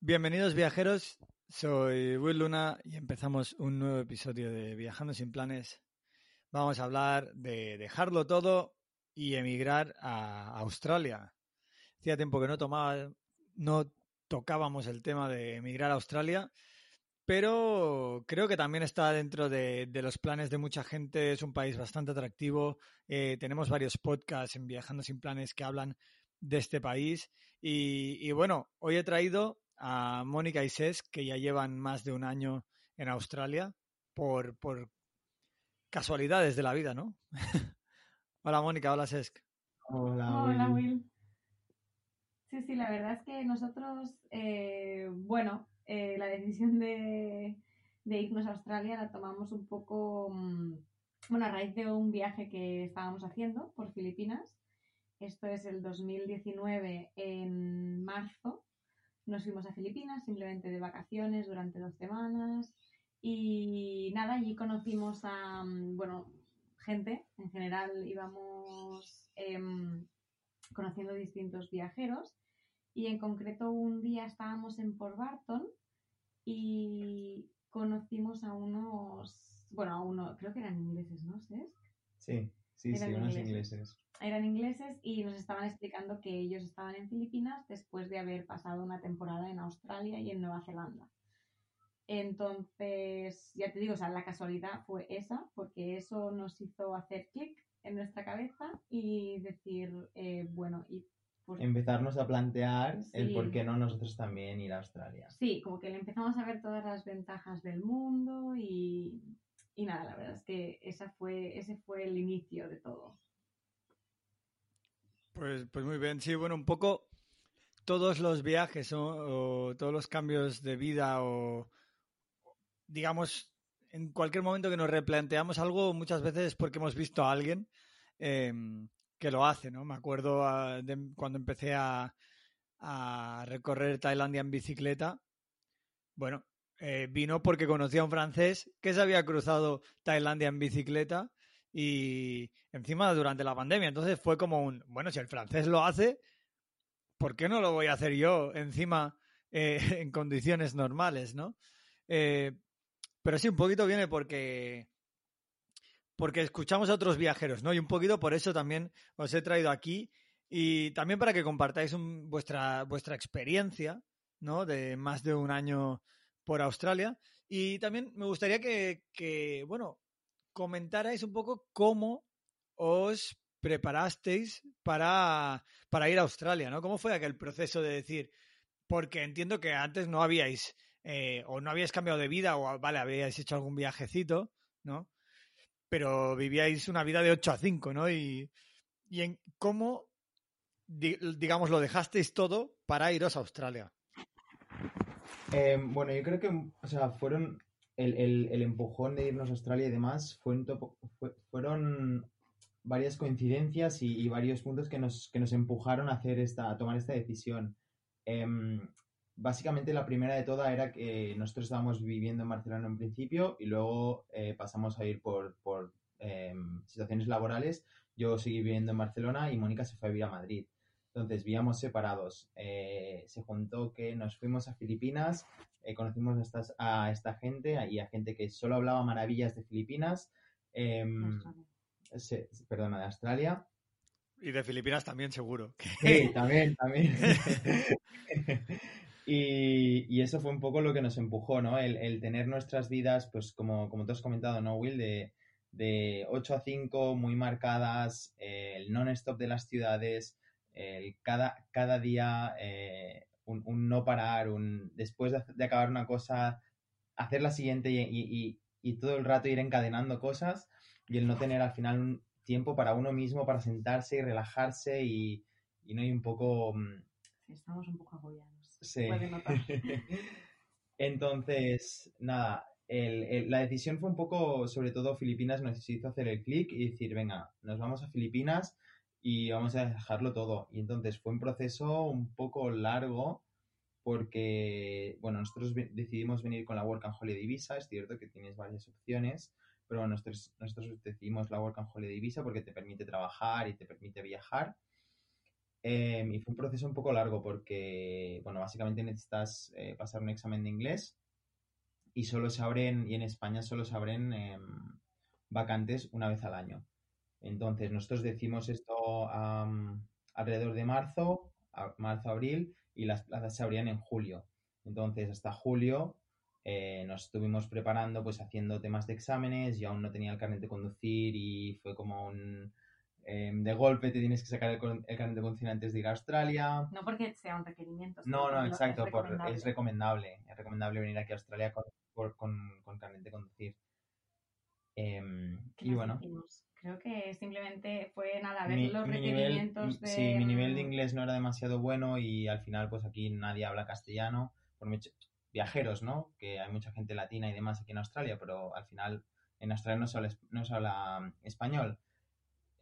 Bienvenidos viajeros, soy Will Luna y empezamos un nuevo episodio de Viajando sin planes. Vamos a hablar de dejarlo todo y emigrar a Australia. Hacía tiempo que no tomaba, no tocábamos el tema de emigrar a Australia, pero creo que también está dentro de, los planes de mucha gente. Es un país bastante atractivo. Eh, tenemos varios podcasts en Viajando sin planes que hablan de este país. Y, bueno, hoy he traído a Mónica y Ses, que ya llevan más de un año en Australia, por casualidades de la vida, ¿no? hola Mónica, hola Sesc. Hola, Hola, Will. Will. Sí, sí, la verdad es que nosotros, eh, bueno, eh, la decisión de, de irnos a Australia la tomamos un poco, mm, bueno, a raíz de un viaje que estábamos haciendo por Filipinas. Esto es el 2019, en marzo. Nos fuimos a Filipinas simplemente de vacaciones durante dos semanas. Y nada, allí conocimos a, mm, bueno, gente. En general íbamos em, conociendo distintos viajeros y en concreto un día estábamos en Port Barton y conocimos a unos, bueno, a uno, creo que eran ingleses, ¿no? ¿Sesc? Sí, sí, sí, Eran unos ingleses. ingleses. Eran ingleses y nos estaban explicando que ellos estaban en Filipinas después de haber pasado una temporada en Australia y en Nueva Zelanda. Entonces, ya te digo, o sea, la casualidad fue esa, porque eso nos hizo hacer clic en nuestra cabeza y decir, eh, bueno, y por Empezarnos a plantear el por qué no nosotros también ir a Australia. Sí, como que le empezamos a ver todas las ventajas del mundo y, y nada, la verdad es que esa fue, ese fue el inicio de todo. Pues, pues muy bien, sí, bueno, un poco todos los viajes o, o todos los cambios de vida o digamos en cualquier momento que nos replanteamos algo muchas veces es porque hemos visto a alguien em, que lo hace, ¿no? Me acuerdo ah, de cuando empecé a, a recorrer Tailandia en bicicleta, bueno, eh, vino porque conocía a un francés que se había cruzado Tailandia en bicicleta y encima durante la pandemia. Entonces fue como un, bueno, si el francés lo hace, ¿por qué no lo voy a hacer yo encima eh, en condiciones normales, ¿no? Eh, pero sí, un poquito viene porque porque escuchamos a otros viajeros, ¿no? Y un poquito por eso también os he traído aquí y también para que compartáis vuestra, vuestra experiencia, ¿no? De más de un año por Australia. Y también me gustaría que, que, bueno, comentarais un poco cómo os preparasteis para, para ir a Australia, ¿no? ¿Cómo fue aquel proceso de decir, porque entiendo que antes no habíais, eh, o no habíais cambiado de vida, o vale, habíais hecho algún viajecito, ¿no? Pero vivíais una vida de 8 a 5, ¿no? Y, y en cómo, di- digamos, lo dejasteis todo para iros a Australia. Eh, bueno, yo creo que, o sea, fueron el, el- el empujón de irnos a Australia y demás, fue fueron varias coincidencias y, y varios puntos que nos, que nos empujaron a hacer esta, a tomar esta decisión. Em, básicamente la primera de todas era que nosotros estábamos viviendo en Barcelona en principio y luego eh, pasamos a ir por, por em, situaciones laborales. Yo seguí viviendo en Barcelona y Mónica se fue a vivir a Madrid. Entonces vivíamos separados. Eh, se juntó que nos fuimos a Filipinas, eh, conocimos a, estas- a esta gente y a gente que solo hablaba maravillas de Filipinas. em, se- perdona, de Australia. Y de Filipinas también, seguro. Sí, también, también. Y, eso fue un poco lo que nos empujó, ¿no? El, el tener nuestras vidas, pues como, como tú has comentado, ¿no, Will? De, de 8 a 5 muy marcadas, eh, el non-stop de las ciudades, el cada, cada día eh, un, no parar, un después de, acabar una cosa, hacer la siguiente y, todo el rato ir encadenando cosas y el no tener al final un tiempo para uno mismo, para sentarse y relajarse y, y no ir un poco... mm, estamos un poco agobiados. Sí. Puede notar. Entonces, nada, el- el- la decisión fue un poco, sobre todo Filipinas nos hizo hacer el clic y decir, venga, nos vamos a Filipinas y vamos a dejarlo todo. Y entonces fue un proceso un poco largo porque, bueno, nosotros decidimos venir con la Work and Holiday Visa, es cierto que tienes varias opciones, pero nosotros, nosotros decidimos la Work and Holiday Visa porque te permite trabajar y te permite viajar. Em, y fue un proceso un poco largo porque, bueno, básicamente necesitas eh, pasar un examen de inglés y solo se abren, y en España solo se abren em, vacantes una vez al año. Entonces, nosotros decimos esto am, alrededor de marzo, marzo-abril, y las plazas se abrían en julio. Entonces, hasta julio eh, nos estuvimos preparando, pues haciendo temas de exámenes, y aún no tenía el carnet de conducir, y fue como un... em, de golpe te tienes que sacar el, el carnet de conducir antes de ir a Australia. No porque sea un requerimiento. No, no, exacto, es por- recomendable. es recomendable. Es recomendable venir aquí a Australia con, por- con, con carnet de conducir. ¿Qué y bueno, hicimos? Creo que simplemente fue nada, ver mi, los mi nivel, requerimientos de... sí, mi nivel de inglés no era demasiado bueno y al final pues aquí nadie habla castellano. Por mucho- viajeros, ¿no? Que hay mucha gente latina y demás aquí en Australia, pero al final en Australia no se habla, no se habla mm, español eh,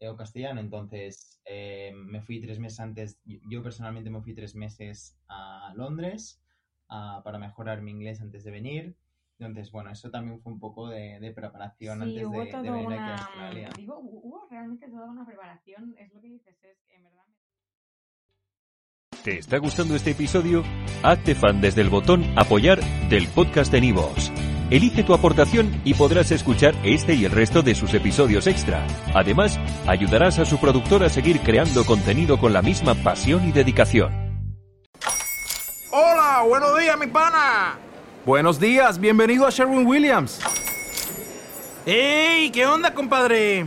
o castellano, entonces eh, me fui tres meses antes, yo, personalmente me fui tres meses a Londres para mejorar mi inglés antes de venir. Entonces, bueno, eso también fue un poco de, de preparación Sí, antes hubo de, venir aquí a. Australia. Digo, hubo realmente toda una preparación, es lo que dices, es que en verdad... ¿Te está gustando este episodio? Hazte fan desde el botón Apoyar del podcast de Nivos. Elige tu aportación y podrás escuchar este y el resto de sus episodios extra. Además, ayudarás a su productor a seguir creando contenido con la misma pasión y dedicación. Hola, buenos días, mi pana. Buenos días, bienvenido a Sherwin Williams. ¡Ey! ¿Qué onda, compadre?